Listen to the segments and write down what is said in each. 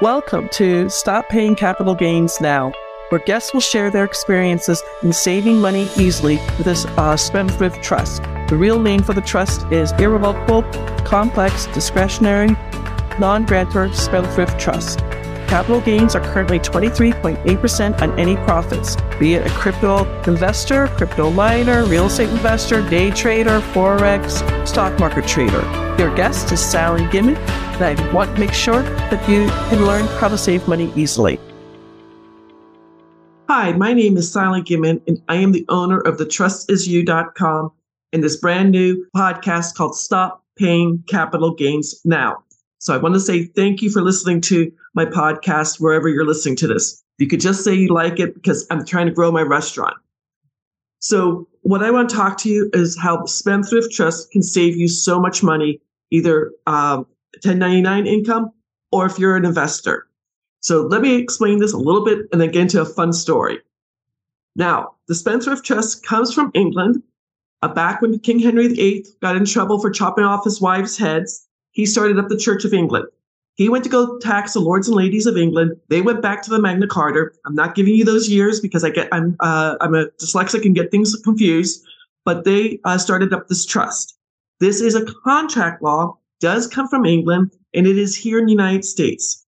Welcome to Stop Paying Capital Gains Now, where guests will share their experiences in saving money easily with this uh, Spendthrift Trust. The real name for the trust is Irrevocable, Complex, Discretionary, Non-Grantor Spendthrift Trust. Capital gains are currently 23.8% on any profits, be it a crypto investor, crypto miner, real estate investor, day trader, forex, stock market trader. Your guest is Sally Gimon, and I want to make sure that you can learn how to save money easily. Hi, my name is Sally Gimon, and I am the owner of the TrustIsYou.com and this brand new podcast called Stop Paying Capital Gains Now. So I want to say thank you for listening to my podcast wherever you're listening to this. You could just say you like it because I'm trying to grow my restaurant. So what I want to talk to you is how Spendthrift Trust can save you so much money, either um, 1099 income or if you're an investor. So let me explain this a little bit and then get into a fun story. Now, the Spendthrift Trust comes from England. Uh, back when King Henry VIII got in trouble for chopping off his wives' heads, he started up the Church of England. He went to go tax the lords and ladies of England. They went back to the Magna Carta. I'm not giving you those years because I get I'm uh, I'm a dyslexic and get things confused. But they uh, started up this trust. This is a contract law, does come from England, and it is here in the United States.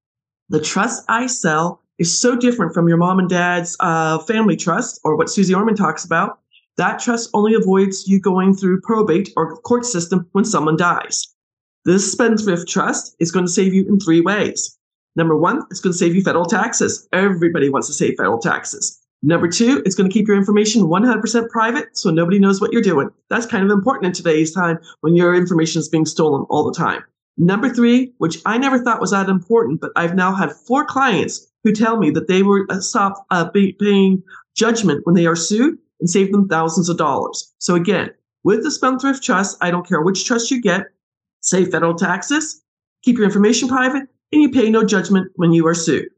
The trust I sell is so different from your mom and dad's uh, family trust or what Susie Orman talks about. That trust only avoids you going through probate or court system when someone dies. This spendthrift trust is going to save you in three ways. Number one, it's going to save you federal taxes. Everybody wants to save federal taxes. Number two, it's going to keep your information 100% private so nobody knows what you're doing. That's kind of important in today's time when your information is being stolen all the time. Number three, which I never thought was that important, but I've now had four clients who tell me that they were uh, stopped uh, paying judgment when they are sued and save them thousands of dollars. So again, with the Spendthrift Trust, I don't care which trust you get, save federal taxes, keep your information private, and you pay no judgment when you are sued.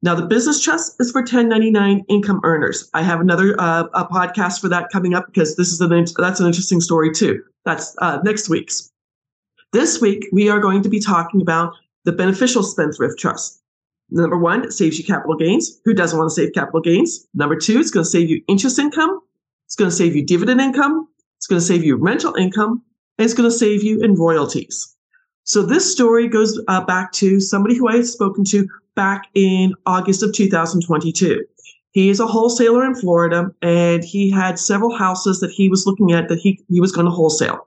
Now, the business trust is for 1099 income earners. I have another uh, a podcast for that coming up because this is an that's an interesting story too. That's uh, next week's. This week we are going to be talking about the beneficial spendthrift trust. Number one, it saves you capital gains. Who doesn't want to save capital gains? Number two, it's going to save you interest income. It's going to save you dividend income. It's going to save you rental income and it's going to save you in royalties. So this story goes uh, back to somebody who I had spoken to back in August of 2022. He is a wholesaler in Florida and he had several houses that he was looking at that he, he was going to wholesale.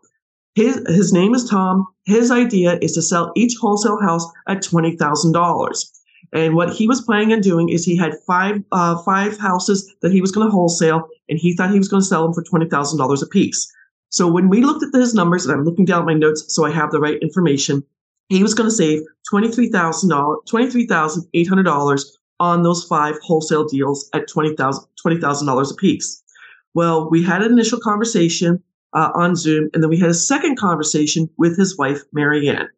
His, his name is Tom. His idea is to sell each wholesale house at $20,000. And what he was planning on doing is he had five, uh, five houses that he was going to wholesale and he thought he was going to sell them for $20,000 a piece. So when we looked at his numbers, and I'm looking down at my notes so I have the right information, he was going to save $23,000, $23,800 on those five wholesale deals at $20,000 $20, a piece. Well, we had an initial conversation uh, on Zoom, and then we had a second conversation with his wife, Marianne.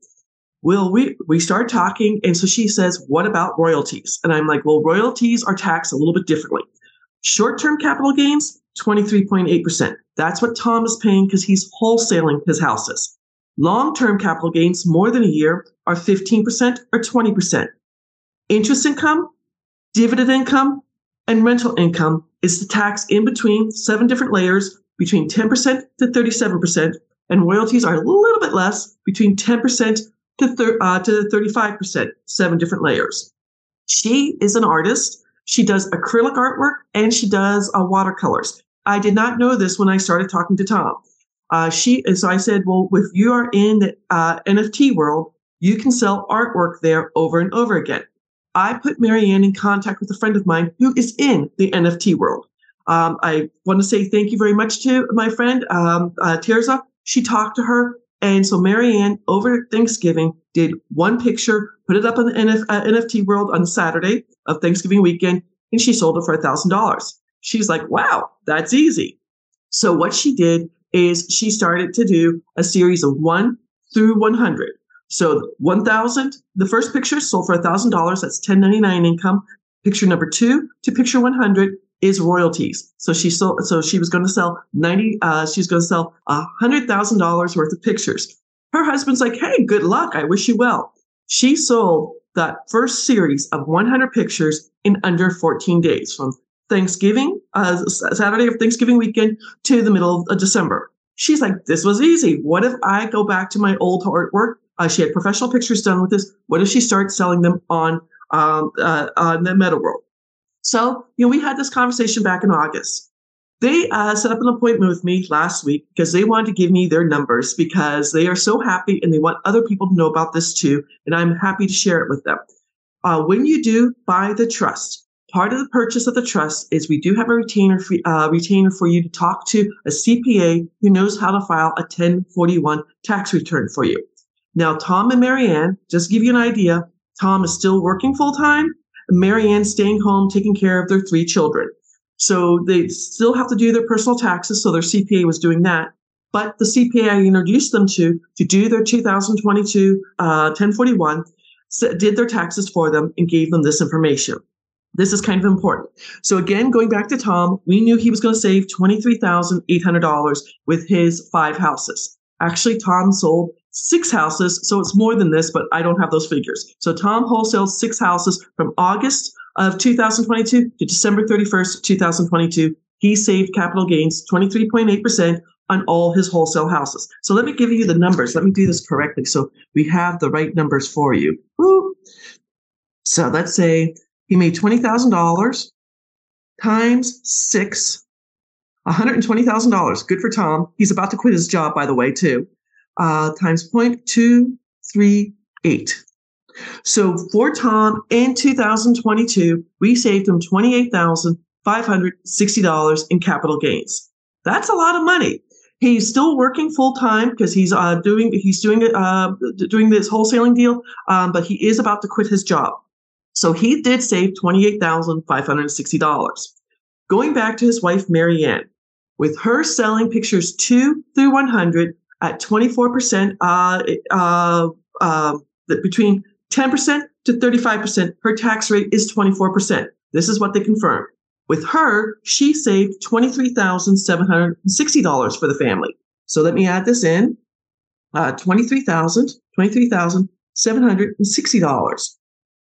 Well, we, we start talking, and so she says, What about royalties? And I'm like, Well, royalties are taxed a little bit differently. Short term capital gains, 23.8%. That's what Tom is paying because he's wholesaling his houses. Long term capital gains more than a year are 15% or 20%. Interest income, dividend income, and rental income is the tax in between seven different layers between 10% to 37%, and royalties are a little bit less between 10% to, thir- uh, to 35%, seven different layers. She is an artist she does acrylic artwork and she does uh, watercolors. I did not know this when I started talking to Tom. Uh, she so I said, well, if you are in the uh, NFT world, you can sell artwork there over and over again. I put Marianne in contact with a friend of mine who is in the NFT world. Um, I want to say thank you very much to my friend um, uh, Tirza. She talked to her, and so Marianne over Thanksgiving did one picture, put it up on the NF, uh, NFT world on Saturday of Thanksgiving weekend, and she sold it for a thousand dollars. She's like, wow, that's easy. So what she did is she started to do a series of one through 100. So 1000, the first picture sold for a thousand dollars. That's 1099 income. Picture number two to picture 100 is royalties. So she sold, so she was going to sell 90, uh, she's going to sell a hundred thousand dollars worth of pictures. Her husband's like, Hey, good luck. I wish you well. She sold that first series of 100 pictures in under 14 days from Thanksgiving, uh, Saturday of Thanksgiving weekend to the middle of December. She's like, this was easy. What if I go back to my old artwork? Uh, she had professional pictures done with this. What if she starts selling them on um, uh, on the Meta World? So, you know, we had this conversation back in August. They uh, set up an appointment with me last week because they wanted to give me their numbers because they are so happy and they want other people to know about this too. And I'm happy to share it with them. Uh, when you do buy the trust, part of the purchase of the trust is we do have a retainer for, uh, retainer for you to talk to a CPA who knows how to file a 1041 tax return for you. Now, Tom and Marianne, just give you an idea, Tom is still working full time. Marianne staying home taking care of their three children. So they still have to do their personal taxes. So their CPA was doing that. But the CPA I introduced them to, to do their 2022 uh, 1041, did their taxes for them and gave them this information. This is kind of important. So again, going back to Tom, we knew he was going to save $23,800 with his five houses. Actually, Tom sold six houses, so it's more than this, but I don't have those figures. So Tom wholesaled six houses from August of 2022 to December 31st, 2022, he saved capital gains 23.8% on all his wholesale houses. So let me give you the numbers. Let me do this correctly so we have the right numbers for you. Woo. So let's say he made $20,000 times six, $120,000. Good for Tom. He's about to quit his job, by the way, too. Uh, times 0.238. So for Tom in 2022, we saved him $28,560 in capital gains. That's a lot of money. He's still working full time because he's uh, doing he's doing uh, doing this wholesaling deal, um, but he is about to quit his job. So he did save twenty eight thousand five hundred sixty dollars. Going back to his wife Marianne, with her selling pictures two through one hundred at twenty four percent, uh, uh, uh, between 10% to 35%. Her tax rate is 24%. This is what they confirmed. With her, she saved $23,760 for the family. So let me add this in. Uh, $23,000, $23,760.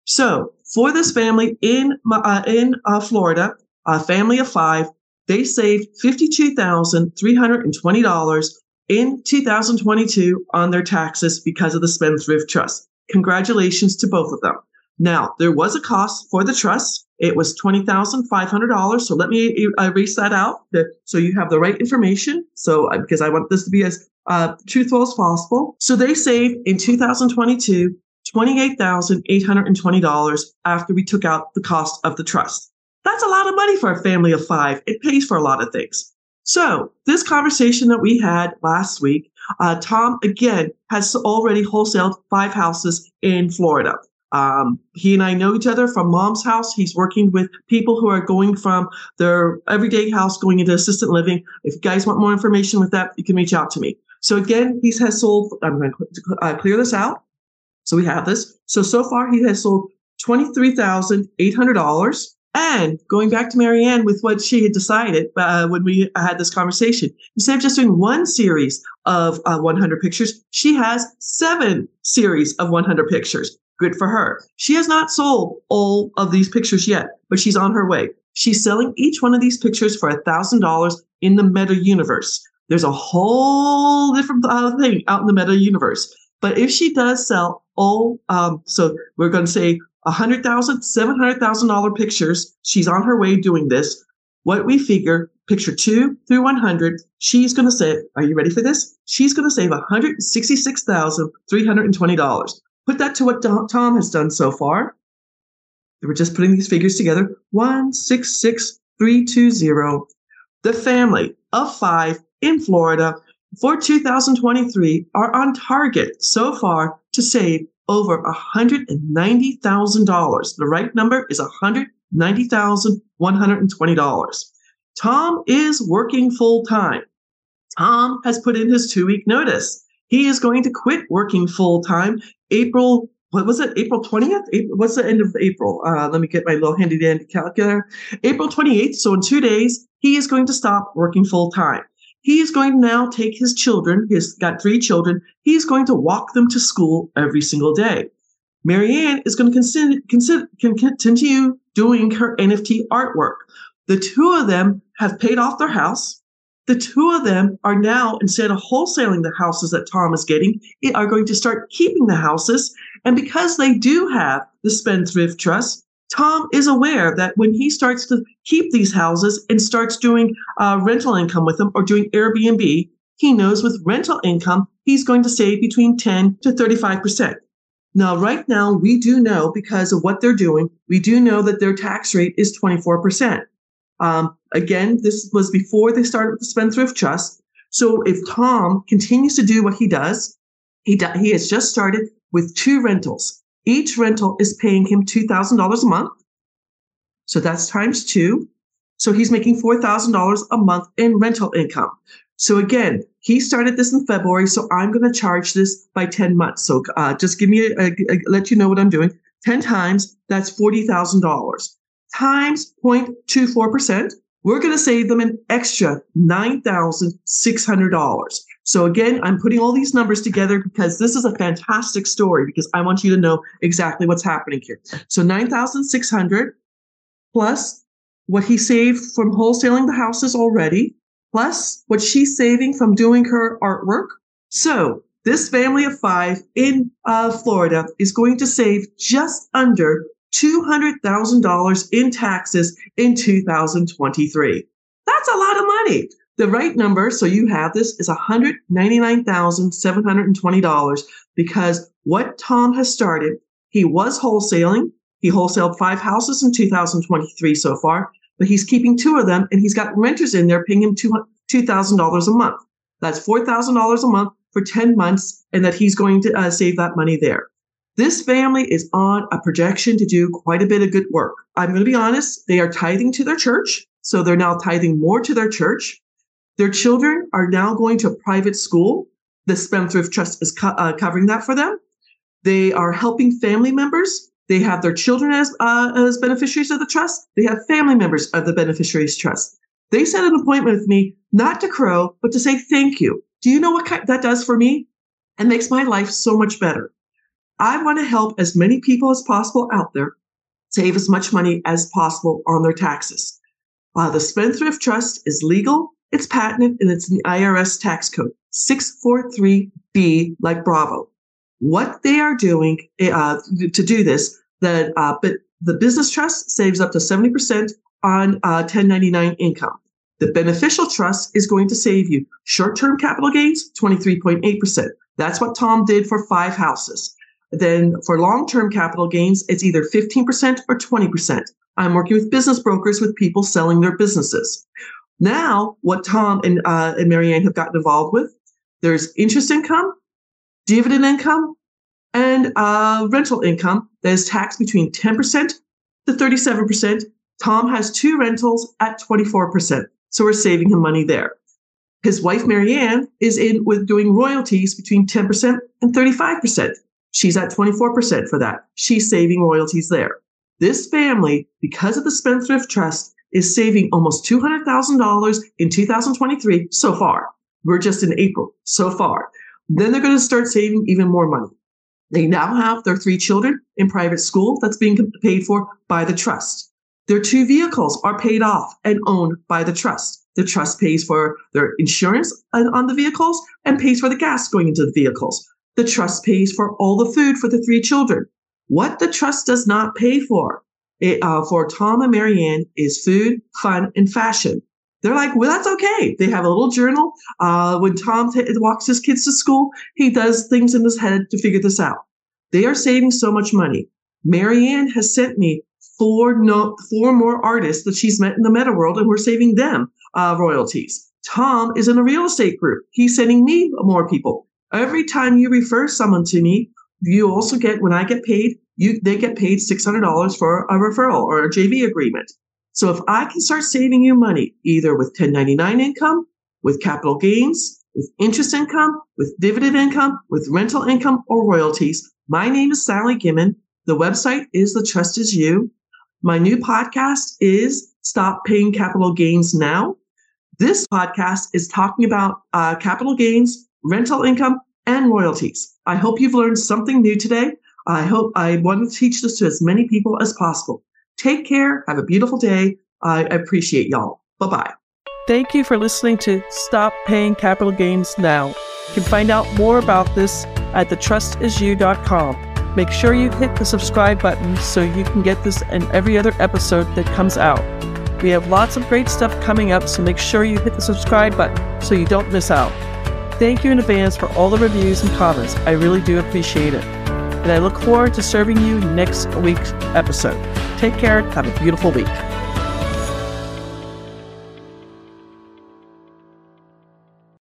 So for this family in, uh, in uh, Florida, a family of five, they saved $52,320 in 2022 on their taxes because of the Spendthrift Trust. Congratulations to both of them. Now, there was a cost for the trust. It was $20,500. So let me erase that out so you have the right information. So, uh, because I want this to be as uh, truthful as possible. So they saved in 2022 $28,820 after we took out the cost of the trust. That's a lot of money for a family of five. It pays for a lot of things. So this conversation that we had last week uh, Tom, again, has already wholesaled five houses in Florida. Um, he and I know each other from mom's house. He's working with people who are going from their everyday house going into assistant living. If you guys want more information with that, you can reach out to me. So again, he has sold, I'm going to uh, clear this out. So we have this. So, so far he has sold $23,800 and going back to Marianne with what she had decided uh, when we had this conversation, instead of just doing one series of uh, 100 pictures, she has seven series of 100 pictures. Good for her. She has not sold all of these pictures yet, but she's on her way. She's selling each one of these pictures for $1,000 in the meta universe. There's a whole different uh, thing out in the meta universe. But if she does sell all, um, so we're going to say $100,000, $700,000 pictures. She's on her way doing this. What we figure, picture two through 100, she's going to save, are you ready for this? She's going to save $166,320. Put that to what Tom has done so far. We're just putting these figures together. 166320. The family of five in Florida for 2023 are on target so far to save over $190,000. The right number is $190,120. Tom is working full time. Tom has put in his two week notice. He is going to quit working full time April, what was it, April 20th? April, what's the end of April? Uh, let me get my little handy dandy calculator. April 28th. So in two days, he is going to stop working full time. He is going to now take his children, he's got three children, he's going to walk them to school every single day. Marianne is going to continue doing her NFT artwork. The two of them have paid off their house. The two of them are now, instead of wholesaling the houses that Tom is getting, are going to start keeping the houses. And because they do have the Spendthrift Trust, Tom is aware that when he starts to keep these houses and starts doing uh, rental income with them or doing Airbnb, he knows with rental income, he's going to save between 10 to 35%. Now, right now, we do know because of what they're doing, we do know that their tax rate is 24%. Um, again, this was before they started the Spendthrift Trust. So if Tom continues to do what he does, he, do, he has just started with two rentals. Each rental is paying him $2,000 a month. So that's times two. So he's making $4,000 a month in rental income. So again, he started this in February. So I'm going to charge this by 10 months. So uh, just give me a, a, a, let you know what I'm doing. 10 times, that's $40,000 times 0.24%. We're going to save them an extra $9,600. So again, I'm putting all these numbers together because this is a fantastic story because I want you to know exactly what's happening here. So 9,600 plus what he saved from wholesaling the houses already, plus what she's saving from doing her artwork. So this family of five in uh, Florida is going to save just under $200,000 in taxes in 2023. That's a lot of money. The right number, so you have this, is $199,720 because what Tom has started, he was wholesaling. He wholesaled five houses in 2023 so far, but he's keeping two of them and he's got renters in there paying him $2,000 a month. That's $4,000 a month for 10 months and that he's going to uh, save that money there. This family is on a projection to do quite a bit of good work. I'm going to be honest, they are tithing to their church. So they're now tithing more to their church. Their children are now going to a private school. The Spendthrift Trust is co- uh, covering that for them. They are helping family members. They have their children as, uh, as beneficiaries of the trust. They have family members of the beneficiaries trust. They set an appointment with me, not to crow, but to say thank you. Do you know what that does for me? It makes my life so much better. I want to help as many people as possible out there save as much money as possible on their taxes. Uh, the Spendthrift Trust is legal, it's patented, and it's in the IRS tax code 643B, like Bravo. What they are doing uh, to do this, that uh, but the business trust saves up to 70% on 1099 uh, income. The beneficial trust is going to save you short-term capital gains, 23.8%. That's what Tom did for five houses. Then for long-term capital gains, it's either 15% or 20%. I'm working with business brokers with people selling their businesses. Now, what Tom and, uh, and Marianne have gotten involved with, there's interest income, dividend income, and uh, rental income that is taxed between 10% to 37%. Tom has two rentals at 24%. So we're saving him money there. His wife, Marianne, is in with doing royalties between 10% and 35%. She's at 24% for that. She's saving royalties there. This family, because of the Spendthrift Trust, is saving almost $200,000 in 2023 so far. We're just in April so far. Then they're going to start saving even more money. They now have their three children in private school that's being paid for by the trust. Their two vehicles are paid off and owned by the trust. The trust pays for their insurance on the vehicles and pays for the gas going into the vehicles. The trust pays for all the food for the three children. What the trust does not pay for it, uh, for Tom and Marianne is food, fun, and fashion. They're like, well, that's okay. They have a little journal. Uh, when Tom t- walks his kids to school, he does things in his head to figure this out. They are saving so much money. Marianne has sent me four no, four more artists that she's met in the meta world, and we're saving them uh, royalties. Tom is in a real estate group. He's sending me more people. Every time you refer someone to me, you also get when I get paid, you they get paid six hundred dollars for a referral or a JV agreement. So if I can start saving you money either with 1099 income, with capital gains, with interest income, with dividend income, with rental income or royalties, my name is Sally Gimon. The website is The Trust Is You. My new podcast is Stop Paying Capital Gains Now. This podcast is talking about uh, capital gains rental income, and royalties. I hope you've learned something new today. I hope I want to teach this to as many people as possible. Take care. Have a beautiful day. I appreciate y'all. Bye bye. Thank you for listening to Stop Paying Capital Gains Now. You can find out more about this at thetrustisyou.com. Make sure you hit the subscribe button so you can get this and every other episode that comes out. We have lots of great stuff coming up, so make sure you hit the subscribe button so you don't miss out. Thank you in advance for all the reviews and comments. I really do appreciate it. And I look forward to serving you next week's episode. Take care. Have a beautiful week.